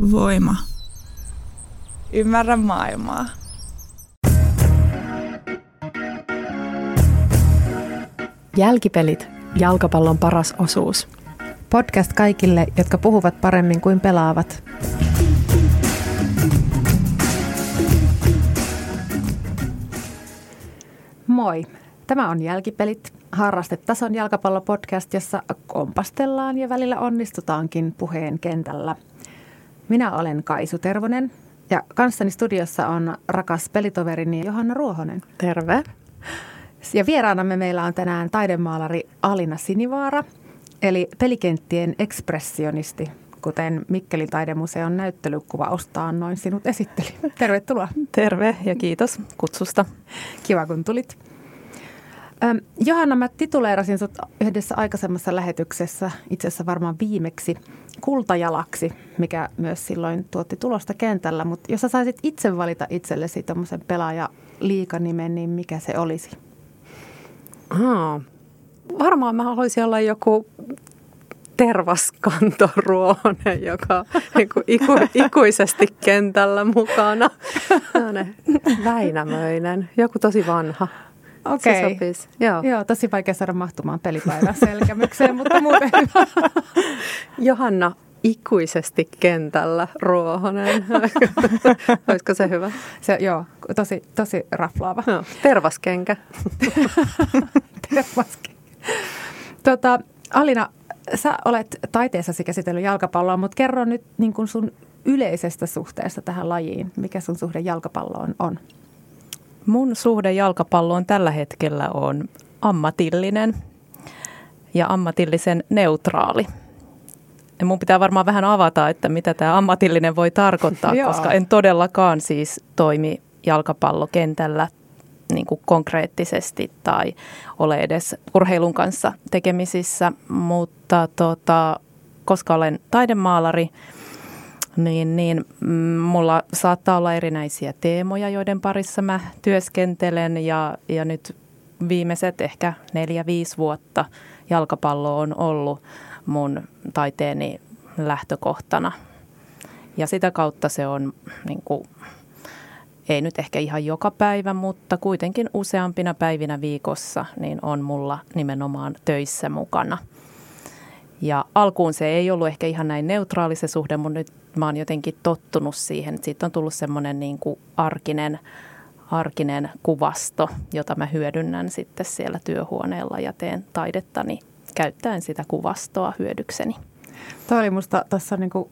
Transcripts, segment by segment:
Voima. Ymmärrä maailmaa. Jälkipelit, jalkapallon paras osuus. Podcast kaikille, jotka puhuvat paremmin kuin pelaavat. Moi, tämä on Jälkipelit, harrastetason jalkapallopodcast, jossa kompastellaan ja välillä onnistutaankin puheen kentällä. Minä olen Kaisu Tervonen ja kanssani studiossa on rakas pelitoverini Johanna Ruohonen. Terve. Ja vieraanamme meillä on tänään taidemaalari Alina Sinivaara, eli pelikenttien ekspressionisti, kuten Mikkelin taidemuseon näyttelykuva ostaa noin sinut esitteli. Tervetuloa. Terve ja kiitos kutsusta. Kiva kun tulit. Ähm, Johanna, mä tituleerasin sut yhdessä aikaisemmassa lähetyksessä, itse asiassa varmaan viimeksi, kultajalaksi, mikä myös silloin tuotti tulosta kentällä. Mutta jos sä saisit itse valita itsellesi tuommoisen pelaaja liikanimen, niin mikä se olisi? Haa. Varmaan mä haluaisin olla joku tervaskantoruohonen, joka niin iku, ikuisesti kentällä mukana. Väinämöinen, joku tosi vanha. Okei. Se sopisi. Joo. Joo, tosi vaikea saada mahtumaan pelipäivän selkämykseen, mutta muuten. Johanna ikuisesti kentällä Ruohonen. Olisiko se hyvä? Se, joo, tosi, tosi raflaava. Joo. Tervaskenkä. Tervaskenkä. Tota, Alina, sä olet taiteessasi käsitellyt jalkapalloa, mutta kerro nyt niin sun yleisestä suhteesta tähän lajiin. Mikä sun suhde jalkapalloon on? Mun suhde jalkapalloon tällä hetkellä on ammatillinen ja ammatillisen neutraali. Ja mun pitää varmaan vähän avata, että mitä tämä ammatillinen voi tarkoittaa, koska en todellakaan siis toimi jalkapallokentällä niin kuin konkreettisesti tai ole edes urheilun kanssa tekemisissä, mutta tota, koska olen taidemaalari, niin, niin mm, mulla saattaa olla erinäisiä teemoja, joiden parissa mä työskentelen ja, ja nyt viimeiset ehkä neljä-viisi vuotta jalkapallo on ollut mun taiteeni lähtökohtana. Ja sitä kautta se on, niin kuin, ei nyt ehkä ihan joka päivä, mutta kuitenkin useampina päivinä viikossa, niin on mulla nimenomaan töissä mukana. Ja alkuun se ei ollut ehkä ihan näin neutraali se suhde, mutta nyt mä oon jotenkin tottunut siihen. Siitä on tullut semmoinen niin kuin arkinen, arkinen kuvasto, jota mä hyödynnän sitten siellä työhuoneella ja teen taidettani käyttäen sitä kuvastoa hyödykseni. Tuo oli musta tuossa niin kuin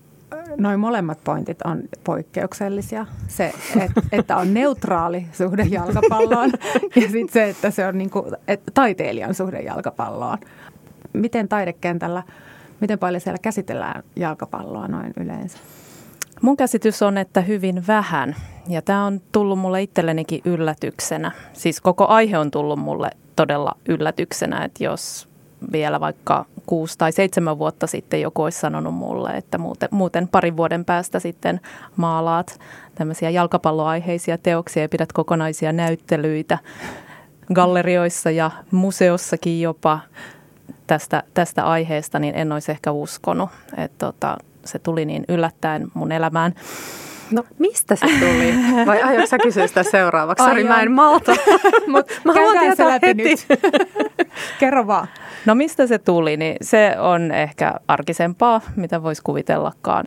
noin molemmat pointit on poikkeuksellisia. Se, et, että on neutraali suhde jalkapalloon ja sitten se, että se on niin kuin, että taiteilijan suhde jalkapalloon. Miten taidekentällä, miten paljon siellä käsitellään jalkapalloa noin yleensä? Mun käsitys on, että hyvin vähän. Ja tämä on tullut mulle itsellenikin yllätyksenä. Siis koko aihe on tullut mulle todella yllätyksenä, että jos vielä vaikka kuusi tai seitsemän vuotta sitten joku olisi sanonut mulle, että muuten, muuten parin vuoden päästä sitten maalaat tämmöisiä jalkapalloaiheisia teoksia ja pidät kokonaisia näyttelyitä gallerioissa ja museossakin jopa tästä, tästä aiheesta, niin en olisi ehkä uskonut. Että tota, se tuli niin yllättäen mun elämään. No mistä se tuli? Vai aiotko sä kysyä sitä seuraavaksi? Sori, mä en malta. Mutta mä haluan tietää läpi heti. Nyt. Kerro vaan. No mistä se tuli, niin se on ehkä arkisempaa, mitä voisi kuvitellakaan.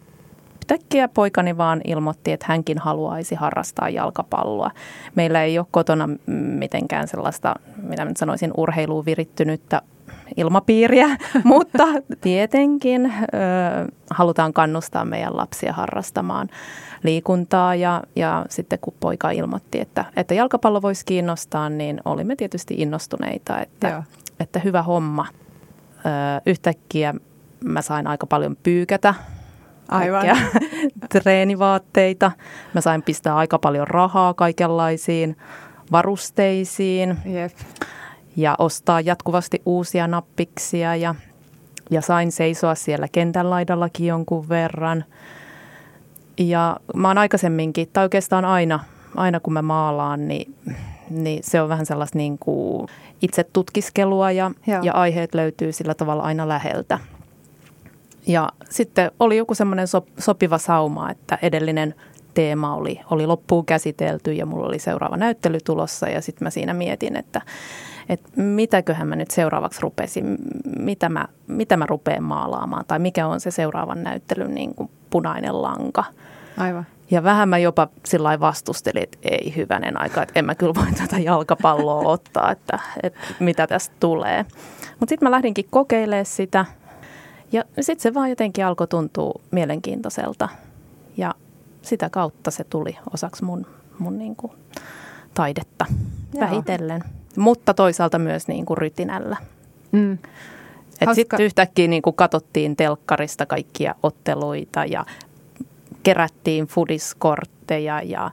Yhtäkkiä poikani vaan ilmoitti, että hänkin haluaisi harrastaa jalkapalloa. Meillä ei ole kotona mitenkään sellaista, mitä nyt sanoisin, urheiluun virittynyttä ilmapiiriä, mutta tietenkin ö, halutaan kannustaa meidän lapsia harrastamaan liikuntaa ja, ja sitten kun poika ilmoitti, että, että jalkapallo voisi kiinnostaa, niin olimme tietysti innostuneita, että, että hyvä homma. Ö, yhtäkkiä mä sain aika paljon pyykätä Aivan. treenivaatteita. Mä sain pistää aika paljon rahaa kaikenlaisiin varusteisiin. Jep ja ostaa jatkuvasti uusia nappiksia ja, ja sain seisoa siellä kentän laidallakin jonkun verran. Ja mä oon aikaisemminkin, tai oikeastaan aina, aina kun mä maalaan, niin, niin se on vähän sellaista niin kuin itse tutkiskelua ja, ja aiheet löytyy sillä tavalla aina läheltä. Ja sitten oli joku semmoinen so, sopiva sauma, että edellinen teema oli, oli loppuun käsitelty ja mulla oli seuraava näyttely tulossa ja sitten mä siinä mietin, että, että mitäköhän mä nyt seuraavaksi rupesin, mitä mä, mitä mä rupean maalaamaan tai mikä on se seuraavan näyttelyn niin kuin punainen lanka. Aivan. Ja vähän mä jopa sillä vastustelin, että ei hyvänen aika, että en mä kyllä voi tätä jalkapalloa ottaa, että, että mitä tästä tulee. Mutta sitten mä lähdinkin kokeilemaan sitä ja sitten se vaan jotenkin alkoi tuntua mielenkiintoiselta. Ja sitä kautta se tuli osaksi mun, mun niin kuin taidetta Joo. vähitellen. Mutta toisaalta myös niin kuin rytinällä. Mm. Sitten yhtäkkiä niin kuin katsottiin telkkarista kaikkia otteluita ja kerättiin fudiskortteja ja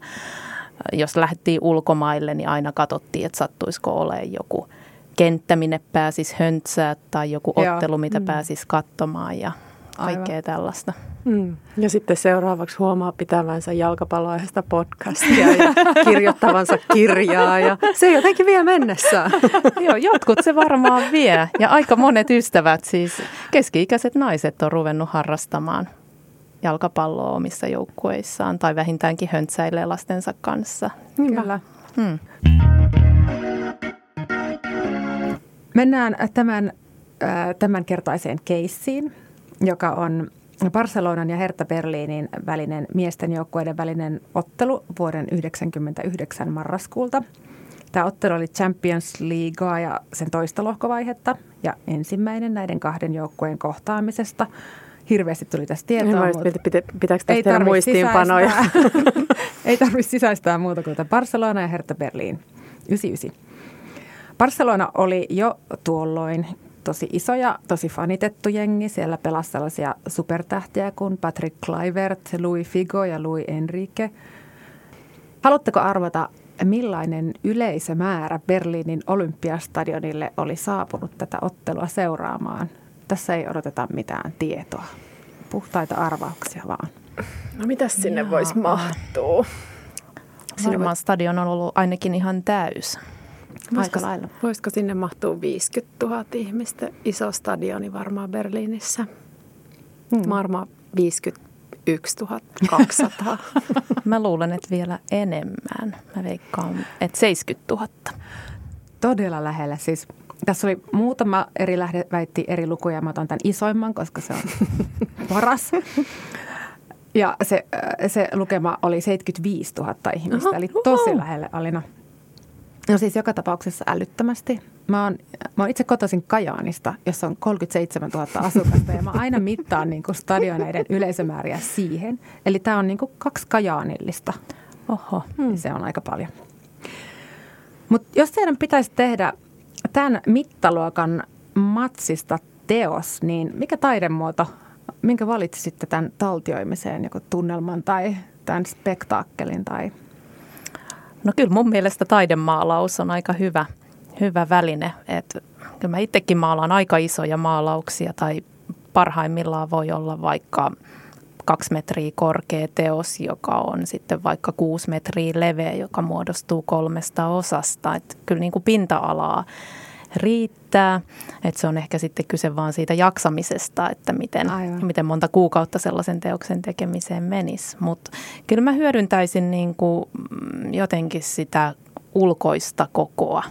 jos lähdettiin ulkomaille, niin aina katsottiin, että sattuisiko olemaan joku kenttä, minne pääsisi höntsää tai joku ottelu, Joo. mitä mm. pääsisi katsomaan ja kaikkea Aivan. tällaista. Mm. Ja sitten seuraavaksi huomaa pitävänsä jalkapalloaiheesta podcastia ja kirjoittavansa kirjaa ja se jotenkin vie mennessään. Joo, jotkut se varmaan vie ja aika monet ystävät, siis keski-ikäiset naiset on ruvennut harrastamaan jalkapalloa omissa joukkueissaan tai vähintäänkin höntsäilee lastensa kanssa. Kyllä. Hmm. Mennään tämän, äh, tämän kertaiseen keissiin, joka on Barcelonan ja Hertha Berliinin välinen miesten joukkueiden välinen ottelu vuoden 1999 marraskuulta. Tämä ottelu oli Champions Leaguea ja sen toista lohkovaihetta ja ensimmäinen näiden kahden joukkueen kohtaamisesta. Hirveästi tuli tästä tietoa. Mutta pitä, pitääkö tästä tehdä muistiinpanoja? ei tarvitse sisäistää muuta kuin Barcelona ja Hertha Berliin 99. Barcelona oli jo tuolloin tosi iso ja tosi fanitettu jengi. Siellä pelasi sellaisia supertähtiä kuin Patrick Kluivert, Louis Figo ja Louis Enrique. Haluatteko arvata, millainen yleisömäärä Berliinin olympiastadionille oli saapunut tätä ottelua seuraamaan? Tässä ei odoteta mitään tietoa. Puhtaita arvauksia vaan. No mitäs sinne Jaa. voisi mahtua? Varmaan stadion on ollut ainakin ihan täys. Voisiko, Aika lailla. Voisiko sinne mahtua 50 000 ihmistä? Iso stadioni varmaan Berliinissä. Hmm. Varmaan 51 200. Mä luulen, että vielä enemmän. Mä veikkaan, että 70 000. Todella lähellä. Siis tässä oli muutama eri lähde väitti eri lukuja. Mä otan tämän isoimman, koska se on paras. Ja se, se lukema oli 75 000 ihmistä, Aha, eli tosi lähelle Alina. No siis joka tapauksessa älyttömästi. Mä oon, mä oon itse kotoisin Kajaanista, jossa on 37 000 asukasta ja mä aina mittaan niin kuin stadioneiden yleisömääriä siihen. Eli tämä on niin kuin kaksi Kajaanillista. Oho. Hmm. Se on aika paljon. Mutta jos teidän pitäisi tehdä tämän mittaluokan matsista teos, niin mikä taidemuoto, minkä valitsisitte tämän taltioimiseen, joko tunnelman tai tämän spektaakkelin tai No kyllä mun mielestä taidemaalaus on aika hyvä, hyvä väline. Et kyllä mä itsekin maalaan aika isoja maalauksia tai parhaimmillaan voi olla vaikka kaksi metriä korkea teos, joka on sitten vaikka kuusi metriä leveä, joka muodostuu kolmesta osasta. Et kyllä niin kuin pinta-alaa riittää. Että se on ehkä sitten kyse vaan siitä jaksamisesta, että miten, miten monta kuukautta sellaisen teoksen tekemiseen menisi. Mutta kyllä mä hyödyntäisin niin kuin mm, jotenkin sitä ulkoista kokoa.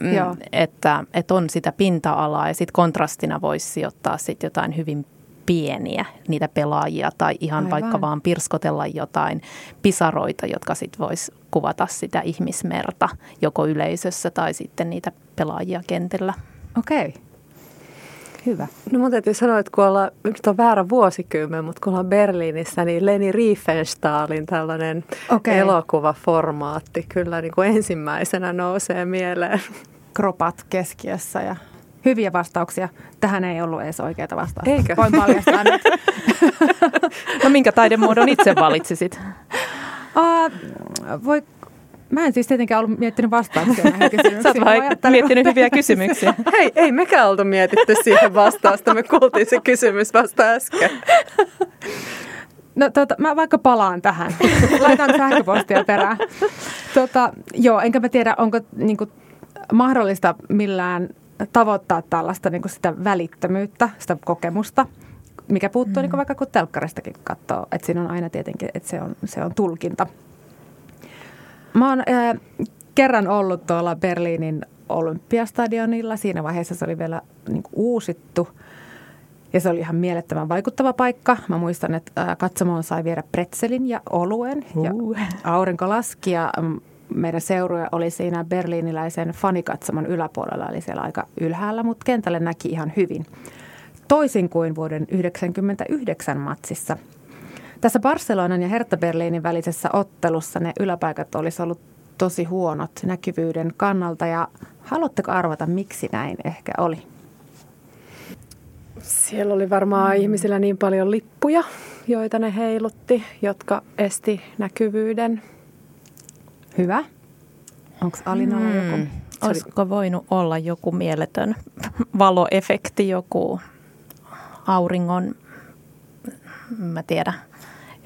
Mm, että, että on sitä pinta-alaa ja sitten kontrastina voisi sijoittaa sitten jotain hyvin pieniä, niitä pelaajia tai ihan Aivan. vaikka vaan pirskotella jotain pisaroita, jotka sitten vois kuvata sitä ihmismerta joko yleisössä tai sitten niitä pelaajia kentillä. Okei. Okay. Hyvä. No mun täytyy sanoa, että kun ollaan, nyt on väärä vuosikymmen, mutta kun ollaan Berliinissä, niin Leni Riefenstahlin tällainen okay. elokuvaformaatti kyllä niin kuin ensimmäisenä nousee mieleen. Kropat keskiössä ja hyviä vastauksia. Tähän ei ollut edes oikeita vastauksia. Eikö? Voin paljastaa nyt. no minkä taidemuodon itse valitsisit? Uh, voi Mä en siis tietenkään ollut miettinyt vastauksia näihin kysymyksiin. Sä oot miettinyt hyviä kysymyksiä. Hei, ei mekään oltu mietitty siihen vastausta. Me kuultiin se kysymys vasta äsken. No tota, mä vaikka palaan tähän. Laitan sähköpostia perään. Tota, joo, enkä mä tiedä, onko niinku, mahdollista millään tavoittaa tällaista niin sitä välittömyyttä, sitä kokemusta mikä puuttuu mm. niin vaikka kun telkkaristakin katsoo, että siinä on aina tietenkin, että se on, se on tulkinta. Mä oon äh, kerran ollut tuolla Berliinin Olympiastadionilla. Siinä vaiheessa se oli vielä niin kuin uusittu. Ja se oli ihan mielettömän vaikuttava paikka. Mä muistan, että katsomoon sai viedä pretzelin ja oluen. Uh. Ja aurinko laski ja mm, meidän seuruja oli siinä berliiniläisen fanikatsomon yläpuolella, eli siellä aika ylhäällä, mutta kentälle näki ihan hyvin. Toisin kuin vuoden 1999 matsissa. Tässä Barcelonan ja Hertha Berliinin välisessä ottelussa ne yläpaikat olisi ollut tosi huonot näkyvyyden kannalta ja haluatteko arvata, miksi näin ehkä oli? Siellä oli varmaan mm. ihmisillä niin paljon lippuja, joita ne heilutti, jotka esti näkyvyyden. Hyvä. Onko Alinalla mm. joku? Olisiko oli... voinut olla joku mieletön valoefekti, joku auringon, mä tiedä,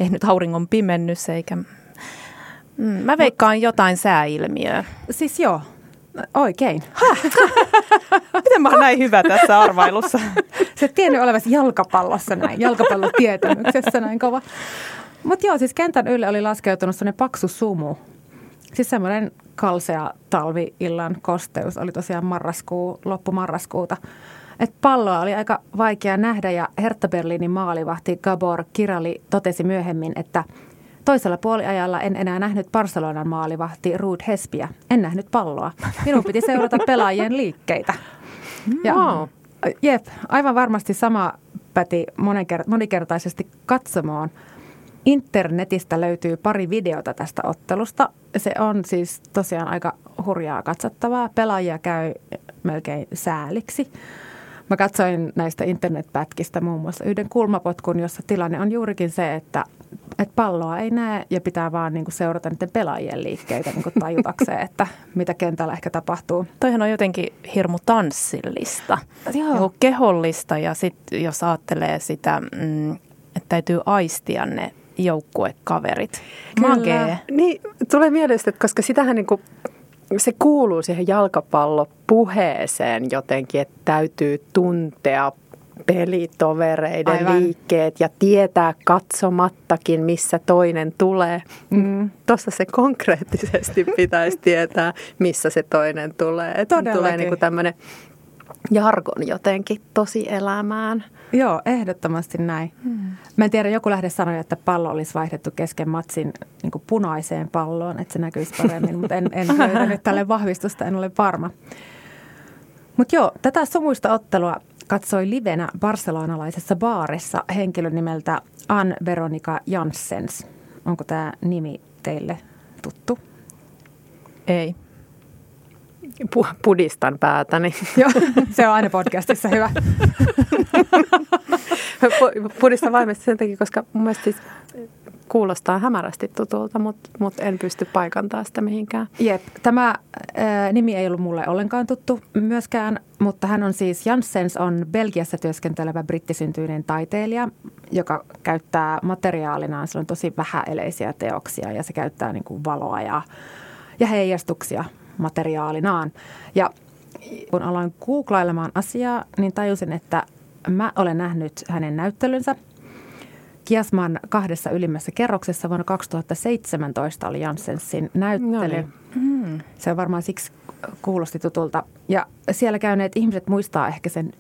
ei nyt auringon pimennys eikä Mm, mä veikkaan Mut, jotain sääilmiöä. Siis joo, oikein. Miten mä oon näin hyvä tässä arvailussa? Se tiennyt olevasi jalkapallossa näin, jalkapallotietämyksessä näin kova. Mutta joo, siis kentän ylle oli laskeutunut sellainen paksu sumu. Siis semmoinen kalsea talvi-illan kosteus oli tosiaan marraskuu, loppumarraskuuta. Et palloa oli aika vaikea nähdä ja Hertha Berliinin maalivahti Gabor Kirali totesi myöhemmin, että – Toisella puoliajalla en enää nähnyt Barcelonan maalivahti Ruud Hespiä. En nähnyt palloa. Minun piti seurata pelaajien liikkeitä. Ja. Jep, aivan varmasti sama päti monikertaisesti katsomaan. Internetistä löytyy pari videota tästä ottelusta. Se on siis tosiaan aika hurjaa katsottavaa. Pelaajia käy melkein sääliksi. Mä katsoin näistä internetpätkistä muun muassa yhden kulmapotkun, jossa tilanne on juurikin se, että, että palloa ei näe ja pitää vaan niin kuin seurata niiden pelaajien liikkeitä niin kuin tajutakseen, että mitä kentällä ehkä tapahtuu. Toihan on jotenkin hirmu tanssillista, Joo. kehollista ja sitten jos ajattelee sitä, mm, että täytyy aistia ne joukkuekaverit. Kyllä. Niin, tulee mieleen, että koska sitähän niin kuin se kuuluu siihen jalkapallopuheeseen jotenkin, että täytyy tuntea pelitovereiden Aivan. liikkeet ja tietää katsomattakin, missä toinen tulee. Mm. Tuossa se konkreettisesti pitäisi tietää, missä se toinen tulee. Tulee niin kuin tämmöinen jargon jotenkin tosi elämään. Joo, ehdottomasti näin. Hmm. Mä en tiedä, joku lähde sanoi, että pallo olisi vaihdettu kesken matsin niin kuin punaiseen palloon, että se näkyisi paremmin, mutta en, en löytänyt tälle vahvistusta, en ole varma. Mutta joo, tätä sumuista ottelua katsoi livenä barcelonalaisessa baarissa henkilö nimeltä Ann Veronika Janssens. Onko tämä nimi teille tuttu? Ei. Pudistan päätäni. Joo, se on aina podcastissa hyvä. Pudistan vaimesti sen takia, koska mun mielestä siis kuulostaa hämärästi tutulta, mutta, mutta en pysty paikantamaan sitä mihinkään. Jep, tämä ää, nimi ei ollut mulle ollenkaan tuttu myöskään, mutta hän on siis, Janssens on Belgiassa työskentelevä brittisyntyinen taiteilija, joka käyttää materiaalinaan, se on tosi vähäeleisiä teoksia ja se käyttää niin kuin valoa ja, ja heijastuksia materiaalinaan. Ja kun aloin googlailemaan asiaa, niin tajusin, että mä olen nähnyt hänen näyttelynsä. Kiasman kahdessa ylimmässä kerroksessa vuonna 2017 oli Janssensin näyttely. No niin. Se on varmaan siksi kuulosti tutulta. Ja siellä käyneet ihmiset muistaa ehkä sen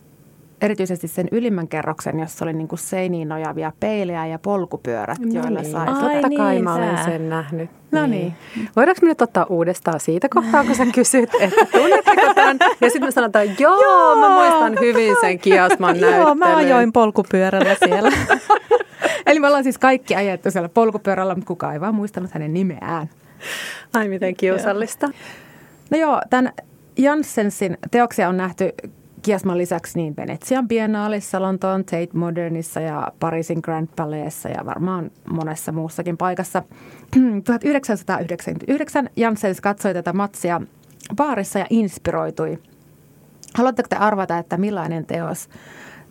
erityisesti sen ylimmän kerroksen, jossa oli niin kuin seiniin nojavia peilejä ja polkupyörät, no joilla niin. sai. Ai Totta niin, kai mä olen sen nähnyt. No niin. niin. Voidaanko me nyt ottaa uudestaan siitä kohtaa, kun sä kysyt, että tunnetteko tämän? Ja sitten me sanotaan, joo, joo mä muistan hyvin sen kiasman näyttelyn. Joo, mä ajoin polkupyörällä siellä. Eli me ollaan siis kaikki ajettu siellä polkupyörällä, mutta kukaan ei vaan muistanut hänen nimeään. Ai miten kiusallista. No joo, tämän Janssensin teoksia on nähty Kiasman lisäksi niin Venetsian biennaalissa, Lontoon Tate Modernissa ja Pariisin Grand Palaceissa ja varmaan monessa muussakin paikassa. 1999 Janssens katsoi tätä matsia baarissa ja inspiroitui. Haluatteko te arvata, että millainen teos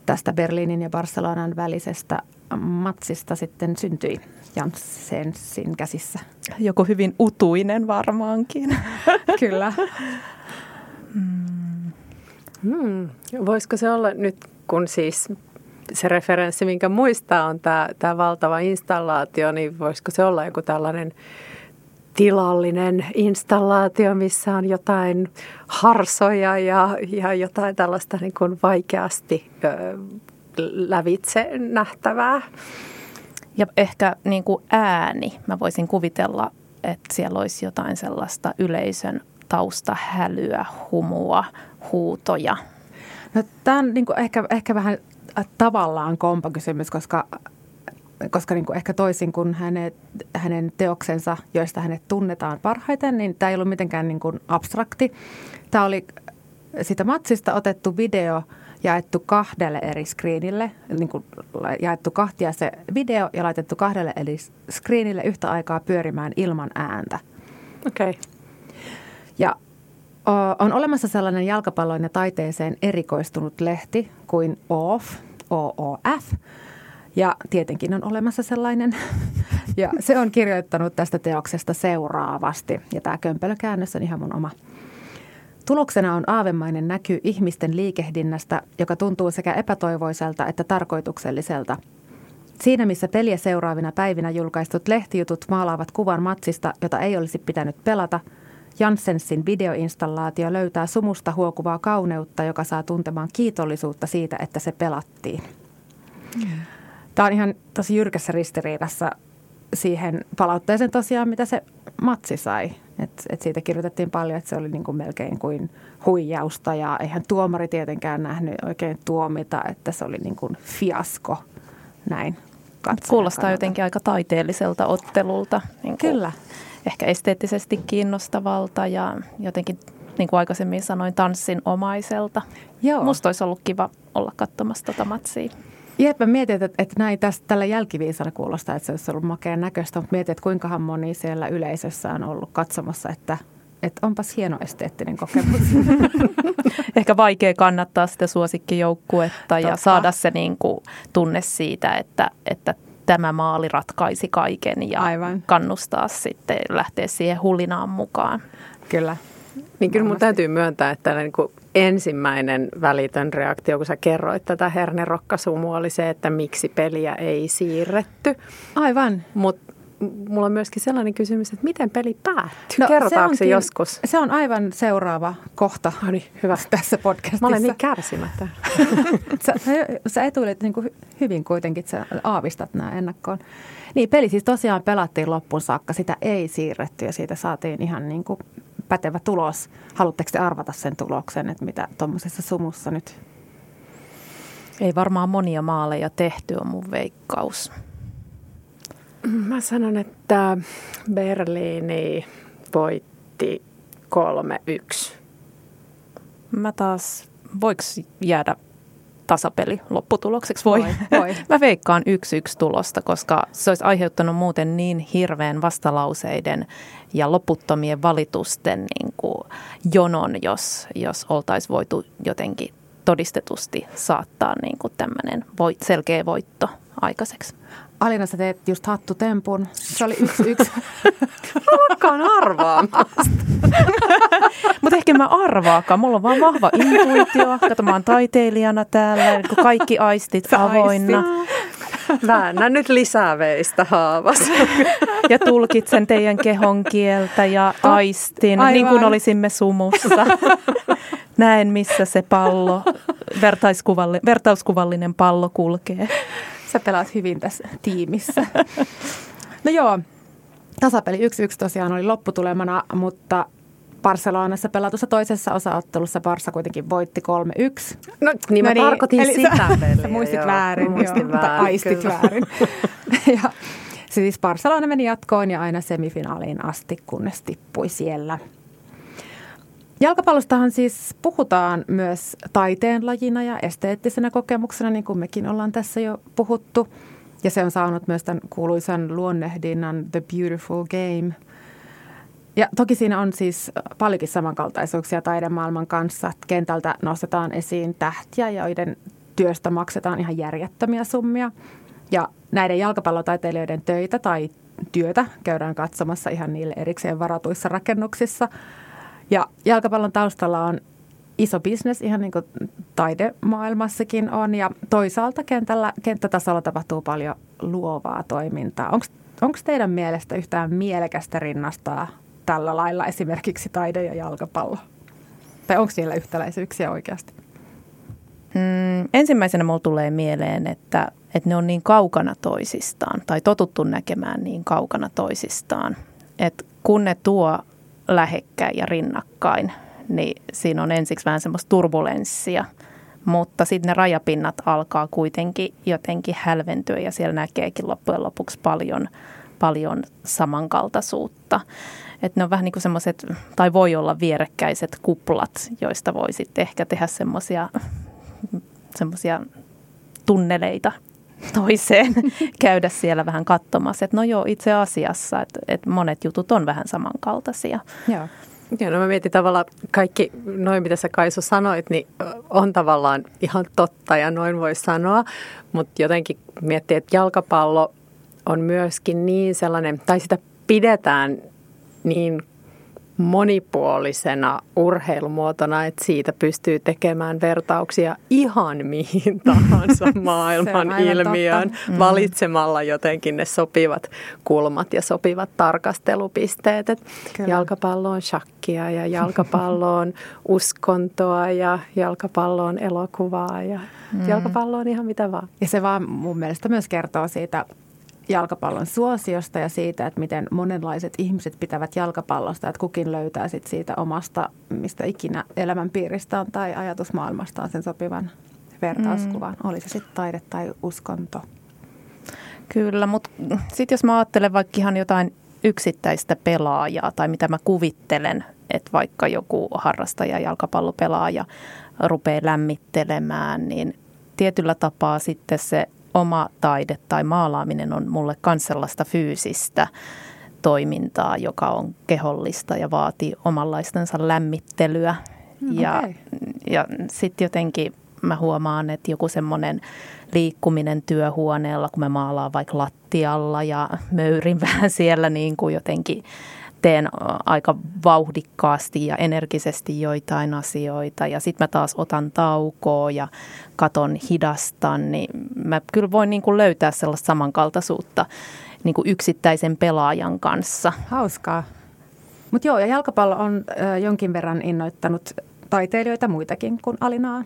tästä Berliinin ja Barcelonan välisestä matsista sitten syntyi Janssensin käsissä? Joku hyvin utuinen varmaankin. Kyllä. Hmm. Voisiko se olla nyt, kun siis se referenssi, minkä muistaa, on tämä, tämä valtava installaatio, niin voisiko se olla joku tällainen tilallinen installaatio, missä on jotain harsoja ja, ja jotain tällaista niin kuin vaikeasti ö, lävitse nähtävää. Ja ehkä niin kuin ääni. Mä voisin kuvitella, että siellä olisi jotain sellaista yleisön taustahälyä, humua, huutoja. No, tämä on niin kuin ehkä, ehkä vähän tavallaan kompakysymys, koska koska niin kuin ehkä toisin kuin hänet, hänen teoksensa, joista hänet tunnetaan parhaiten, niin tämä ei ollut mitenkään niin kuin abstrakti. Tämä oli sitä matsista otettu video jaettu kahdelle eri screenille, niin kuin jaettu kahtia se video ja laitettu kahdelle eri screenille yhtä aikaa pyörimään ilman ääntä. Okei. Okay. Ja on olemassa sellainen jalkapalloon ja taiteeseen erikoistunut lehti kuin OOF, OOF, ja tietenkin on olemassa sellainen. Ja se on kirjoittanut tästä teoksesta seuraavasti. Ja tämä kömpelökäännös on ihan mun oma. Tuloksena on aavemainen näky ihmisten liikehdinnästä, joka tuntuu sekä epätoivoiselta että tarkoitukselliselta. Siinä missä peliä seuraavina päivinä julkaistut lehtijutut maalaavat kuvan matsista, jota ei olisi pitänyt pelata, Janssensin videoinstallaatio löytää sumusta huokuvaa kauneutta, joka saa tuntemaan kiitollisuutta siitä, että se pelattiin. Tämä on ihan tosi jyrkässä ristiriidassa siihen palautteeseen tosiaan, mitä se matsi sai. Et, et siitä kirjoitettiin paljon, että se oli niin kuin melkein kuin huijausta ja eihän tuomari tietenkään nähnyt oikein tuomita, että se oli niin kuin fiasko näin. Kuulostaa kannalta. jotenkin aika taiteelliselta ottelulta. Niin kuin Kyllä. Ehkä esteettisesti kiinnostavalta ja jotenkin, niin kuin aikaisemmin sanoin, tanssin omaiselta. Joo. Musta olisi ollut kiva olla katsomassa tota matsia. Jep, mä mietin, että, että näin tästä tällä jälkiviisana kuulostaa, että se olisi ollut makeen näköistä, mutta mietin, että kuinkahan moni siellä yleisössä on ollut katsomassa, että, että onpas hieno esteettinen kokemus. Ehkä vaikea kannattaa sitä suosikkijoukkuetta Totta. ja saada se niin kuin tunne siitä, että, että tämä maali ratkaisi kaiken ja Aivan. kannustaa sitten lähteä siihen hulinaan mukaan. Kyllä. Niin kyllä mun täytyy myöntää, että niin kuin ensimmäinen välitön reaktio, kun sä kerroit tätä hernerokkasumua, oli se, että miksi peliä ei siirretty. Aivan. Mutta mulla on myöskin sellainen kysymys, että miten peli päättyy? No, Kerrotaanko se, se joskus? Se on aivan seuraava kohta no niin, hyvä. tässä podcastissa. Mä olen niin kärsimättä. sä, sä etuilet niin kuin hyvin kuitenkin, että sä aavistat nämä ennakkoon. Niin, peli siis tosiaan pelattiin loppuun saakka. Sitä ei siirretty ja siitä saatiin ihan niin kuin pätevä tulos. Haluatteko te arvata sen tuloksen, että mitä tuommoisessa sumussa nyt? Ei varmaan monia maaleja tehty, on mun veikkaus. Mä sanon, että Berliini voitti 3-1. Mä taas, voiko jäädä tasapeli lopputulokseksi? Voi. voi, voi. Mä veikkaan yksi yksi tulosta, koska se olisi aiheuttanut muuten niin hirveän vastalauseiden ja loputtomien valitusten niin kuin jonon, jos, jos oltaisiin voitu jotenkin todistetusti saattaa niin kuin tämmöinen voit, selkeä voitto aikaiseksi. Alina, sä teet just hattutempun. Se oli yksi yksi. Lakkaan arvaamasta. Mutta ehkä mä arvaakaan. Mulla on vaan vahva intuitio. Kato, mä oon taiteilijana täällä, kaikki aistit Sä avoinna. Väännä nyt lisää veistä haavas. Ja tulkitsen teidän kehon kieltä ja aistin, Aivan. niin kuin olisimme sumussa. Näen, missä se pallo, vertauskuvallinen pallo kulkee. Sä pelaat hyvin tässä tiimissä. No joo, tasapeli 1-1 tosiaan oli lopputulemana, mutta Barcelonassa pelatussa toisessa osaottelussa Barsa kuitenkin voitti 3-1. No niin, mä no niin, tarkoitin eli sitä sä, peliä. Sä muistit joo, väärin, muistin joo, väärin, aistit kyllä. väärin. ja, siis Barcelona meni jatkoon ja aina semifinaaliin asti, kunnes tippui siellä. Jalkapallostahan siis puhutaan myös taiteen lajina ja esteettisenä kokemuksena, niin kuin mekin ollaan tässä jo puhuttu. Ja se on saanut myös tämän kuuluisan luonnehdinnan The Beautiful Game. Ja toki siinä on siis paljonkin samankaltaisuuksia taidemaailman kanssa. Kentältä nostetaan esiin tähtiä, joiden työstä maksetaan ihan järjettömiä summia. Ja näiden jalkapallotaiteilijoiden töitä tai työtä käydään katsomassa ihan niille erikseen varatuissa rakennuksissa – ja jalkapallon taustalla on iso bisnes ihan niin kuin taidemaailmassakin on ja toisaalta kentällä, kenttätasolla tapahtuu paljon luovaa toimintaa. Onko teidän mielestä yhtään mielekästä rinnastaa tällä lailla esimerkiksi taide ja jalkapallo? Tai onko siellä yhtäläisyyksiä oikeasti? Mm, ensimmäisenä mulla tulee mieleen, että, että ne on niin kaukana toisistaan tai totuttu näkemään niin kaukana toisistaan, että kun ne tuo lähekkäin ja rinnakkain, niin siinä on ensiksi vähän semmoista turbulenssia, mutta sitten ne rajapinnat alkaa kuitenkin jotenkin hälventyä ja siellä näkeekin loppujen lopuksi paljon, paljon samankaltaisuutta. Että ne on vähän niin kuin semmoiset, tai voi olla vierekkäiset kuplat, joista voi sitten ehkä tehdä semmoisia semmoisia tunneleita toiseen, käydä siellä vähän katsomassa, että no joo, itse asiassa, että, että monet jutut on vähän samankaltaisia. Joo. Joo, no mä mietin tavallaan kaikki noin, mitä sä Kaisu sanoit, niin on tavallaan ihan totta ja noin voi sanoa, mutta jotenkin miettii, että jalkapallo on myöskin niin sellainen, tai sitä pidetään niin monipuolisena urheilumuotona, että siitä pystyy tekemään vertauksia ihan mihin tahansa maailman ilmiöön totta. Mm. valitsemalla jotenkin ne sopivat kulmat ja sopivat tarkastelupisteet. Et jalkapallo on shakkia ja jalkapallo on uskontoa ja jalkapallo on elokuvaa ja mm. jalkapallo on ihan mitä vaan. Ja se vaan mun mielestä myös kertoo siitä jalkapallon suosiosta ja siitä, että miten monenlaiset ihmiset pitävät jalkapallosta, että kukin löytää sit siitä omasta, mistä ikinä elämänpiiristään tai ajatusmaailmastaan sen sopivan vertauskuvan. Mm. Oli se sitten taide tai uskonto. Kyllä, mutta sitten jos mä ajattelen vaikka ihan jotain yksittäistä pelaajaa tai mitä mä kuvittelen, että vaikka joku harrastaja, jalkapallopelaaja rupeaa lämmittelemään, niin tietyllä tapaa sitten se oma taide tai maalaaminen on mulle myös sellaista fyysistä toimintaa, joka on kehollista ja vaatii omanlaistensa lämmittelyä. Mm, ja okay. ja sitten jotenkin mä huomaan, että joku semmoinen liikkuminen työhuoneella, kun mä maalaan vaikka lattialla ja möyrin vähän siellä niin kuin jotenkin teen aika vauhdikkaasti ja energisesti joitain asioita ja sitten mä taas otan taukoa ja katon hidastan, niin mä kyllä voin niin kuin löytää sellaista samankaltaisuutta niin kuin yksittäisen pelaajan kanssa. Hauskaa. Mutta joo, ja jalkapallo on ö, jonkin verran innoittanut taiteilijoita muitakin kuin Alinaa.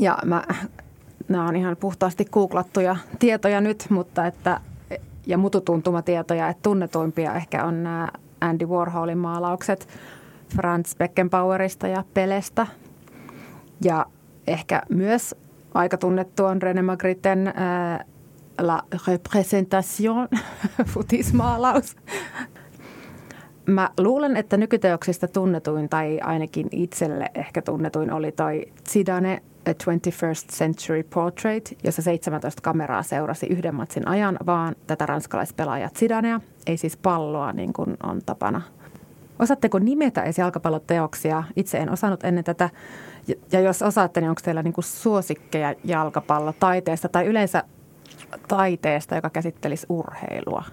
Ja mä, nämä on ihan puhtaasti googlattuja tietoja nyt, mutta että ja mututuntumatietoja, että tunnetuimpia ehkä on nämä Andy Warholin maalaukset Franz Beckenbauerista ja Pelestä. Ja ehkä myös aika tunnettu on René Magritten äh, La Representation, futismaalaus. Mä luulen, että nykyteoksista tunnetuin tai ainakin itselle ehkä tunnetuin oli toi Zidane A 21st Century Portrait, jossa 17 kameraa seurasi yhden matsin ajan, vaan tätä ranskalaispelaajaa Zidanea, ei siis palloa niin kuin on tapana. Osaatteko nimetä edes jalkapalloteoksia? Itse en osannut ennen tätä. Ja jos osaatte, niin onko teillä niin kuin suosikkeja jalkapallotaiteesta tai yleensä taiteesta, joka käsittelisi urheilua?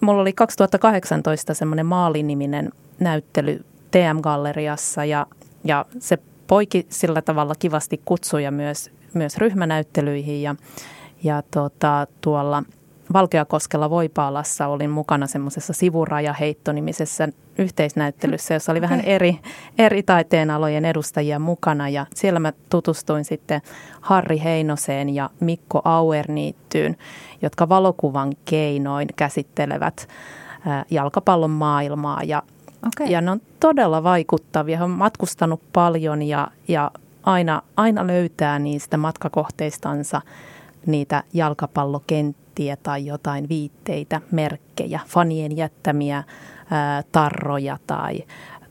Mulla oli 2018 semmoinen maaliniminen näyttely TM-galleriassa ja, ja se poiki sillä tavalla kivasti kutsuja myös, myös ryhmänäyttelyihin ja, ja tota, tuolla Valkeakoskella Voipaalassa olin mukana semmoisessa sivurajaheitto-nimisessä yhteisnäyttelyssä, jossa oli okay. vähän eri, eri taiteenalojen edustajia mukana ja siellä mä tutustuin sitten Harri Heinoseen ja Mikko Auerniittyyn, jotka valokuvan keinoin käsittelevät jalkapallon maailmaa ja Okay. Ja ne on todella vaikuttavia. He on matkustanut paljon ja, ja aina, aina löytää niistä matkakohteistansa niitä jalkapallokenttiä tai jotain viitteitä, merkkejä, fanien jättämiä ää, tarroja tai,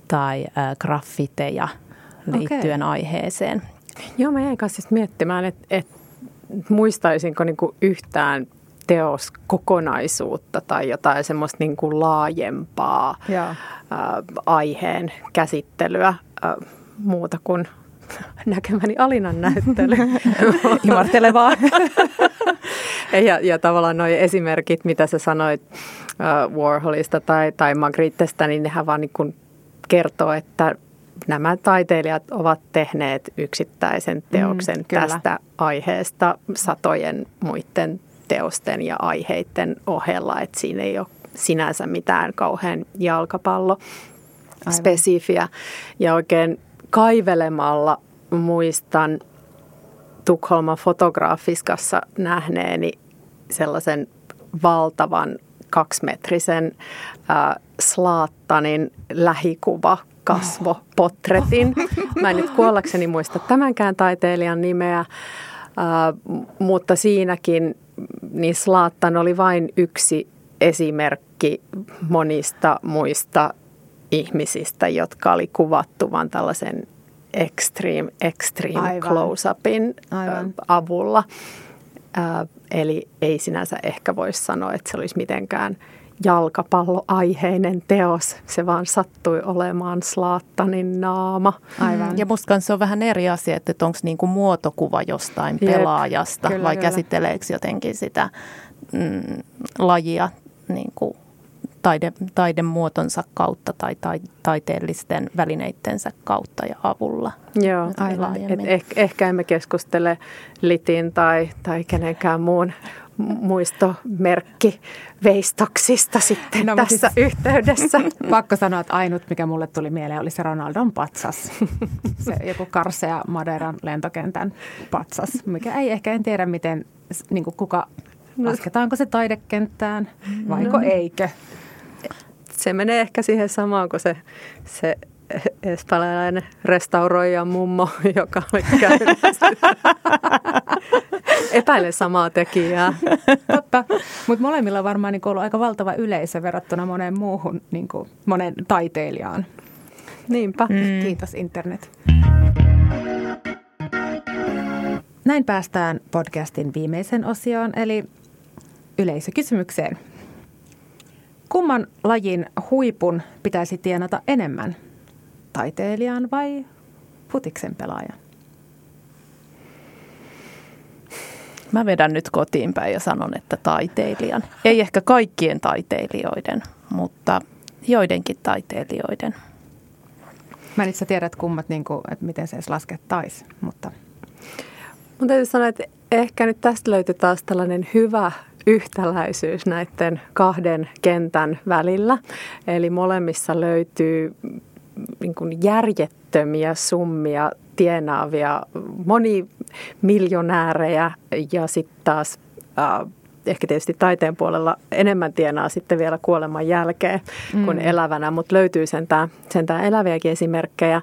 tai ää, graffiteja liittyen okay. aiheeseen. Joo, mä jäin kanssa siis miettimään, että, että muistaisinko niin kuin yhtään teoskokonaisuutta tai jotain semmoista niin kuin laajempaa ja. aiheen käsittelyä muuta kuin näkemäni Alinan näyttely. Imartelevaa. ja, ja tavallaan nuo esimerkit, mitä sä sanoit Warholista tai, tai Magrittestä, niin nehän vaan niin kuin kertoo, että nämä taiteilijat ovat tehneet yksittäisen teoksen mm, tästä aiheesta satojen muiden teosten ja aiheiden ohella, että siinä ei ole sinänsä mitään kauhean jalkapallo spesifiä. Ja oikein kaivelemalla muistan Tukholman fotografiskassa nähneeni sellaisen valtavan kaksimetrisen äh, Slaattanin lähikuva kasvopotretin. Mä en nyt kuollakseni muista tämänkään taiteilijan nimeä, mutta siinäkin niin Slaattan oli vain yksi esimerkki monista muista ihmisistä, jotka oli kuvattu vain tällaisen extreme, extreme Aivan. close-upin Aivan. avulla. Eli ei sinänsä ehkä voisi sanoa, että se olisi mitenkään jalkapalloaiheinen teos. Se vaan sattui olemaan Slaattanin naama. Aivan. Ja musta se on vähän eri asia, että onko niinku muotokuva jostain Jep. pelaajasta kyllä, vai kyllä. käsitteleekö jotenkin sitä mm, lajia niin kuin taide, taidemuotonsa kautta tai, tai taiteellisten välineittensä kautta ja avulla. Joo, aivan. Et ehkä, ehkä emme keskustele litin tai, tai kenenkään muun muistomerkki veistoksista sitten no, tässä siis, yhteydessä. Pakko sanoa, että ainut mikä mulle tuli mieleen oli se Ronaldon patsas. Se joku karsea Madeiran lentokentän patsas, mikä ei ehkä en tiedä miten, niin kuka, lasketaanko se taidekenttään vaiko no. eikö se menee ehkä siihen samaan kuin se, se espanjalainen restauroija mummo, joka oli käynyt. Epäilen samaa tekijää. Totta, mutta molemmilla on varmaan niin ollut aika valtava yleisö verrattuna moneen muuhun, niin kuin monen taiteilijaan. Niinpä. Mm. Kiitos internet. Näin päästään podcastin viimeisen osioon, eli yleisökysymykseen. Kumman lajin huipun pitäisi tienata enemmän? Taiteilijan vai futiksen pelaajan? Mä vedän nyt kotiin päin ja sanon, että taiteilijan. Ei ehkä kaikkien taiteilijoiden, mutta joidenkin taiteilijoiden. Mä en itse tiedä, että kummat, niin kuin, että miten se edes laskettaisi, mutta... Mun täytyy sanoa, että ehkä nyt tästä löytyy taas tällainen hyvä yhtäläisyys näiden kahden kentän välillä. Eli molemmissa löytyy niin kuin järjettömiä summia tienaavia monimiljonäärejä ja sitten taas äh, ehkä tietysti taiteen puolella enemmän tienaa sitten vielä kuoleman jälkeen mm. kuin elävänä, mutta löytyy sentään, sentään eläviäkin esimerkkejä.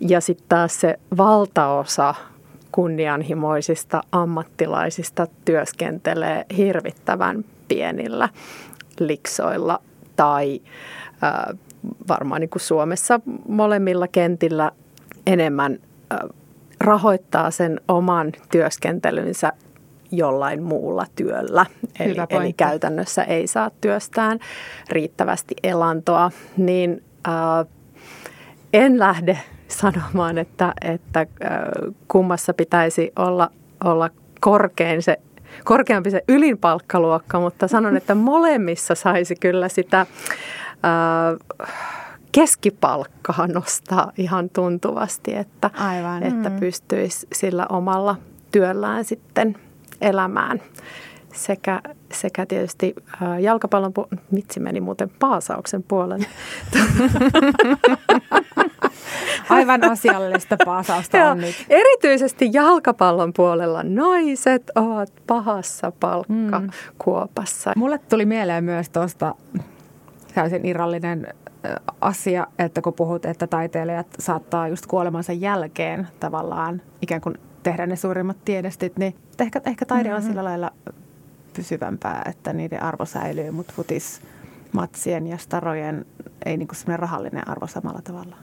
Ja sitten taas se valtaosa kunnianhimoisista ammattilaisista työskentelee hirvittävän pienillä liksoilla tai äh, varmaan niin kuin Suomessa molemmilla kentillä enemmän äh, rahoittaa sen oman työskentelynsä jollain muulla työllä. Eli, eli käytännössä ei saa työstään riittävästi elantoa. Niin äh, en lähde sanomaan, että, että kummassa pitäisi olla, olla korkein se, korkeampi se ylin palkkaluokka, mutta sanon, että molemmissa saisi kyllä sitä keskipalkkaa nostaa ihan tuntuvasti, että, Aivan. että mm. pystyisi sillä omalla työllään sitten elämään sekä, sekä tietysti jalkapallon, pu- mitsi meni muuten paasauksen puolelle. Aivan asiallista paasausta on nyt. Erityisesti jalkapallon puolella naiset ovat pahassa palkkakuopassa. Mm. Mulle tuli mieleen myös tuosta täysin irrallinen asia, että kun puhut, että taiteilijat saattaa just kuolemansa jälkeen tavallaan ikään kuin tehdä ne suurimmat tiedestit, niin ehkä, ehkä taide on mm-hmm. sillä lailla pysyvämpää, että niiden arvo säilyy, mutta futis matsien ja starojen ei niin semmoinen rahallinen arvo samalla tavalla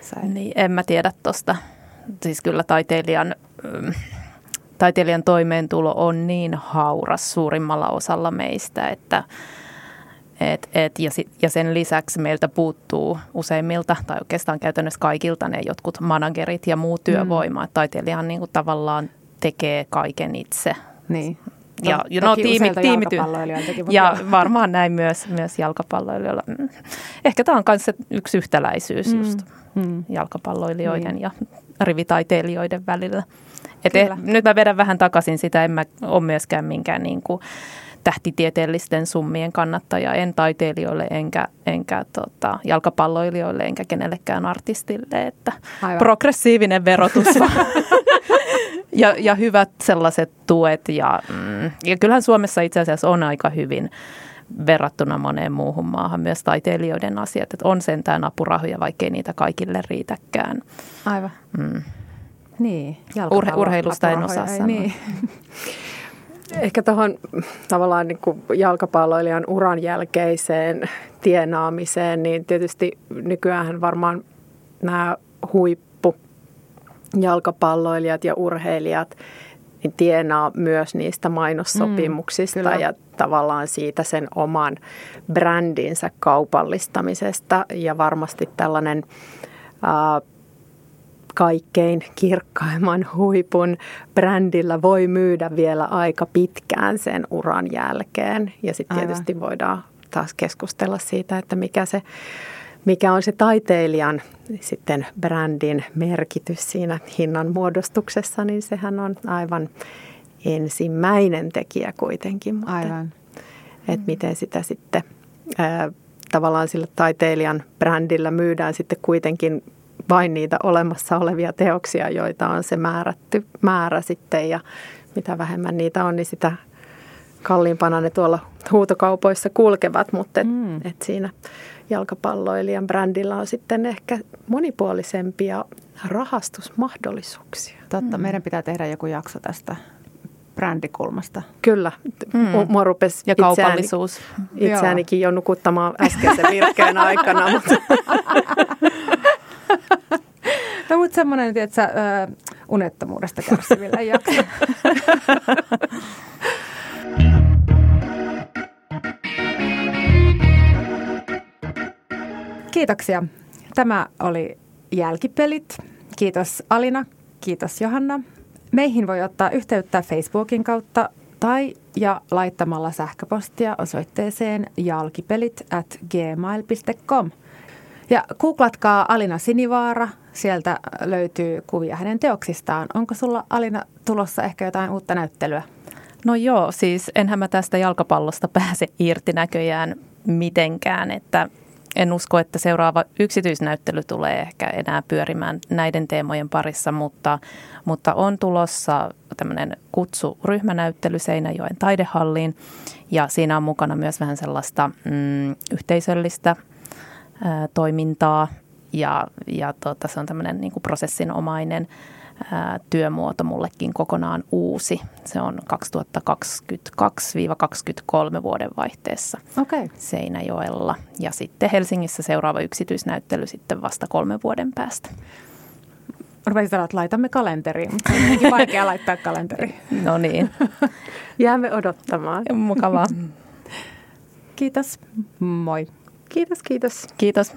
säilyy. Niin, en mä tiedä tuosta. Siis kyllä taiteilijan, mm, taiteilijan toimeentulo on niin hauras suurimmalla osalla meistä, että et, et, ja, sit, ja sen lisäksi meiltä puuttuu useimmilta, tai oikeastaan käytännössä kaikilta ne jotkut managerit ja muu työvoima. Mm. Taiteilijahan niin kuin tavallaan tekee kaiken itse. Niin ja to, no, tiimi, tiimity, ja varmaan näin myös, myös jalkapalloilijoilla. Mm. Ehkä tämä on myös yksi yhtäläisyys mm. just mm. jalkapalloilijoiden mm. ja rivitaiteilijoiden välillä. Et eh, nyt mä vedän vähän takaisin sitä, en mä ole myöskään minkään niin kuin, tähtitieteellisten summien kannattaja, en taiteilijoille enkä, enkä tota, jalkapalloilijoille enkä kenellekään artistille, että Aivan. progressiivinen verotus ja, ja hyvät sellaiset tuet ja, mm, ja kyllähän Suomessa itse asiassa on aika hyvin verrattuna moneen muuhun maahan myös taiteilijoiden asiat, että on sentään apurahoja, vaikkei niitä kaikille riitäkään. Aivan. Mm. Niin, Urhe, urheilusta en osaa sanoa. Niin. Ehkä tuohon tavallaan niin kuin jalkapalloilijan uran jälkeiseen tienaamiseen, niin tietysti nykyään varmaan nämä huippu jalkapalloilijat ja urheilijat niin tienaa myös niistä mainossopimuksista mm, ja tavallaan siitä sen oman brändinsä kaupallistamisesta. Ja varmasti tällainen äh, kaikkein kirkkaimman huipun brändillä voi myydä vielä aika pitkään sen uran jälkeen. Ja sitten tietysti voidaan taas keskustella siitä, että mikä, se, mikä on se taiteilijan sitten brändin merkitys siinä hinnan muodostuksessa, niin sehän on aivan ensimmäinen tekijä kuitenkin. Mutta aivan. Että miten sitä sitten ää, tavallaan sillä taiteilijan brändillä myydään sitten kuitenkin vain niitä olemassa olevia teoksia, joita on se määrätty määrä sitten ja mitä vähemmän niitä on, niin sitä kalliimpana ne tuolla huutokaupoissa kulkevat, mutta et, mm. et siinä jalkapalloilijan brändillä on sitten ehkä monipuolisempia rahastusmahdollisuuksia. Totta, mm. meidän pitää tehdä joku jakso tästä brändikulmasta. Kyllä. Mm. Mua rupesi ja kaupallisuus. Itseääni, itseäänikin jo nukuttamaan äskeisen virkkeen aikana. Mutta. no mutta semmoinen, tiedätkö, äh, unettomuudesta kärsivillä jakso. Kiitoksia. Tämä oli Jälkipelit. Kiitos Alina, kiitos Johanna. Meihin voi ottaa yhteyttä Facebookin kautta tai ja laittamalla sähköpostia osoitteeseen jalkipelit at gmail.com – ja googlatkaa Alina Sinivaara, sieltä löytyy kuvia hänen teoksistaan. Onko sulla Alina tulossa ehkä jotain uutta näyttelyä? No joo, siis enhän mä tästä jalkapallosta pääse irti näköjään mitenkään, että en usko, että seuraava yksityisnäyttely tulee ehkä enää pyörimään näiden teemojen parissa, mutta, mutta on tulossa tämmöinen kutsu ryhmänäyttely Seinäjoen taidehalliin ja siinä on mukana myös vähän sellaista mm, yhteisöllistä – ää, toimintaa ja, ja tota, se on tämmöinen niin prosessinomainen ää, työmuoto mullekin kokonaan uusi. Se on 2022-2023 vuoden vaihteessa okay. Seinäjoella ja sitten Helsingissä seuraava yksityisnäyttely sitten vasta kolmen vuoden päästä. Rupesin sanoa, että laitamme kalenteriin, mutta on vaikea laittaa kalenteri. No niin. Jäämme odottamaan. Mukavaa. Kiitos. Moi. Kiitos, kiitos. Kiitos.